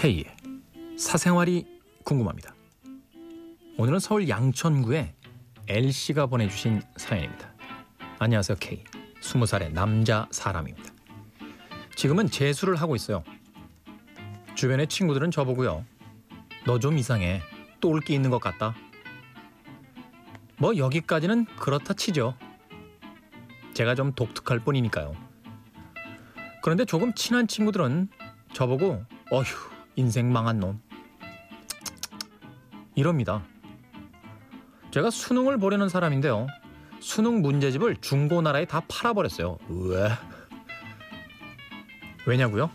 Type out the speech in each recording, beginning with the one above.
K의 사생활이 궁금합니다. 오늘은 서울 양천구에 L씨가 보내주신 사연입니다. 안녕하세요 K. 20살의 남자 사람입니다. 지금은 재수를 하고 있어요. 주변의 친구들은 저보고요. 너 좀 이상해. 또 올 게 있는 것 같다. 뭐 여기까지는 그렇다 치죠. 제가 좀 독특할 뿐이니까요. 그런데 조금 친한 친구들은 저보고 어휴 인생 망한 놈 이럽니다. 제가 수능을 보려는 사람인데요. 수능 문제집을 중고나라에 다 팔아버렸어요. 왜? 왜냐고요?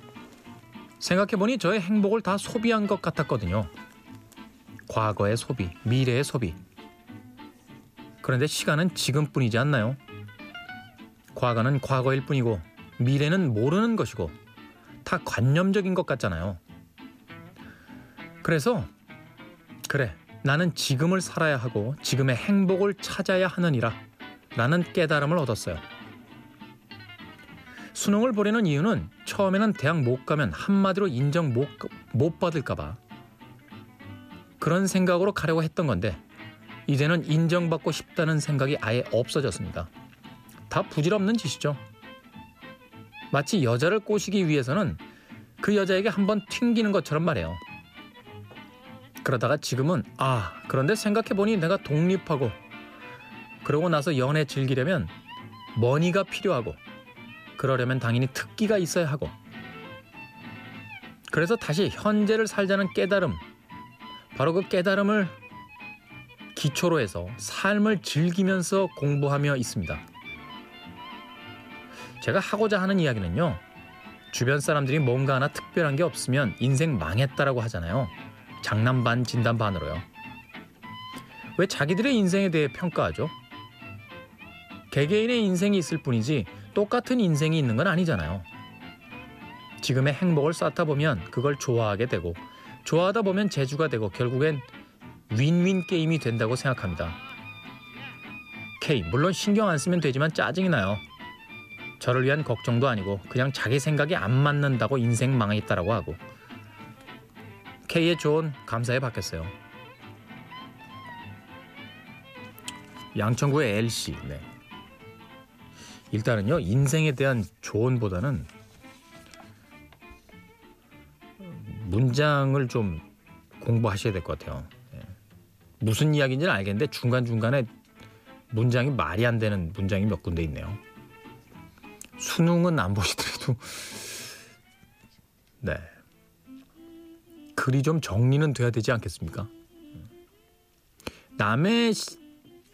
생각해보니 저의 행복을 다 소비한 것 같았거든요. 과거의 소비, 미래의 소비. 그런데 시간은 지금뿐이지 않나요? 과거는 과거일 뿐이고 미래는 모르는 것이고 다 관념적인 것 같잖아요. 그래서 그래 나는 지금을 살아야 하고 지금의 행복을 찾아야 하느니라 라는 깨달음을 얻었어요. 수능을 보려는 이유는 처음에는 대학 못 가면 한마디로 인정 못, 못 받을까봐 그런 생각으로 가려고 했던 건데 이제는 인정받고 싶다는 생각이 아예 없어졌습니다. 다 부질없는 짓이죠. 마치 여자를 꼬시기 위해서는 그 여자에게 한번 튕기는 것처럼 말해요. 그러다가 지금은 아 그런데 생각해보니 내가 독립하고 그러고 나서 연애 즐기려면 머니가 필요하고 그러려면 당연히 특기가 있어야 하고 그래서 다시 현재를 살자는 깨달음 바로 그 깨달음을 기초로 해서 삶을 즐기면서 공부하며 있습니다. 제가 하고자 하는 이야기는요. 주변 사람들이 뭔가 하나 특별한 게 없으면 인생 망했다라고 하잖아요. 장난 반 진단 반으로요. 왜 자기들의 인생에 대해 평가하죠? 개개인의 인생이 있을 뿐이지 똑같은 인생이 있는 건 아니잖아요. 지금의 행복을 쌓다 보면 그걸 좋아하게 되고 좋아하다 보면 재주가 되고 결국엔 윈윈 게임이 된다고 생각합니다. K 물론 신경 안 쓰면 되지만 짜증이 나요. 저를 위한 걱정도 아니고 그냥 자기 생각이 안 맞는다고 인생 망했다라고 하고 K의 조언 감사해 받겠어요. 양천구의 L씨 네. 일단은요 인생에 대한 조언보다는 문장을 좀 공부하셔야 될 것 같아요. 예. 무슨 이야기인지는 알겠는데 중간 중간에 문장이 말이 안 되는 문장이 몇 군데 있네요. 수능은 안 보시더라도 네 글이 좀 정리는 돼야 되지 않겠습니까? 남의 시,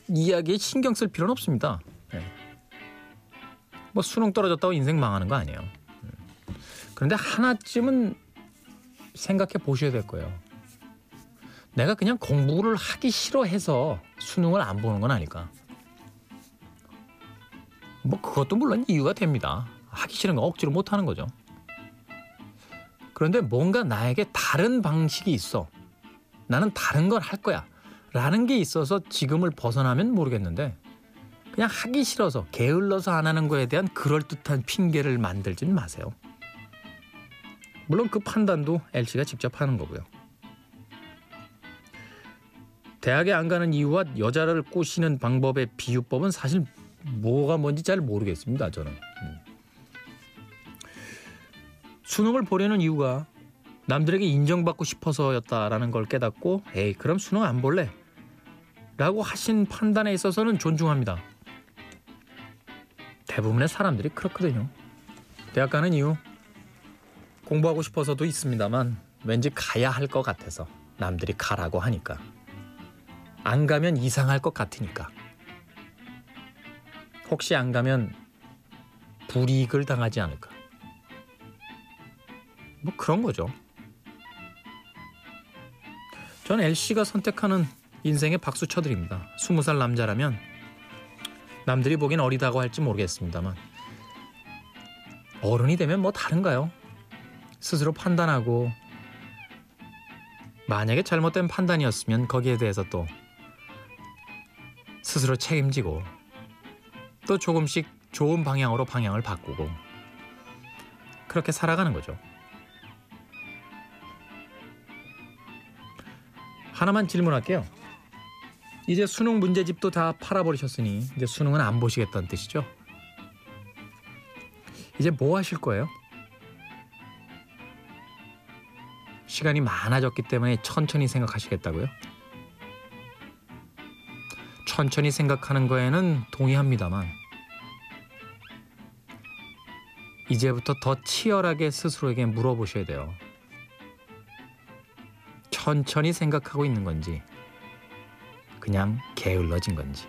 이야기에 신경 쓸 필요는 없습니다. 네. 뭐 수능 떨어졌다고 인생 망하는 거 아니에요. 그런데 하나쯤은 생각해 보셔야 될 거예요. 내가 그냥 공부를 하기 싫어해서 수능을 안 보는 건 아닐까. 뭐 그것도 물론 이유가 됩니다. 하기 싫은 거 억지로 못 하는 거죠. 그런데 뭔가 나에게 다른 방식이 있어. 나는 다른 걸 할 거야. 라는 게 있어서 지금을 벗어나면 모르겠는데 그냥 하기 싫어서 게을러서 안 하는 거에 대한 그럴듯한 핑계를 만들진 마세요. 물론 그 판단도 LC가 직접 하는 거고요. 대학에 안 가는 이유와 여자를 꼬시는 방법의 비유법은 사실 뭐가 뭔지 잘 모르겠습니다. 저는 음. 수능을 보려는 이유가 남들에게 인정받고 싶어서였다라는 걸 깨닫고 에이 그럼 수능 안 볼래? 라고 하신 판단에 있어서는 존중합니다. 대부분의 사람들이 그렇거든요. 대학 가는 이유? 공부하고 싶어서도 있습니다만 왠지 가야 할 것 같아서 남들이 가라고 하니까. 안 가면 이상할 것 같으니까. 혹시 안 가면 불이익을 당하지 않을까 뭐 그런 거죠. 전 LC가 선택하는 인생에 박수 쳐드립니다. 스무 살 남자라면 남들이 보기엔 어리다고 할지 모르겠습니다만 어른이 되면 뭐 다른가요? 스스로 판단하고 만약에 잘못된 판단이었으면 거기에 대해서 또 스스로 책임지고 또 조금씩 좋은 방향으로 방향을 바꾸고 그렇게 살아가는 거죠. 하나만 질문할게요. 이제 수능 문제집도 다 팔아버리셨으니 이제 수능은 안 보시겠다는 뜻이죠? 이제 뭐 하실 거예요? 시간이 많아졌기 때문에 천천히 생각하시겠다고요? 천천히 생각하는 거에는 동의합니다만 이제부터 더 치열하게 스스로에게 물어보셔야 돼요. 천천히 생각하고 있는 건지 그냥 게을러진 건지.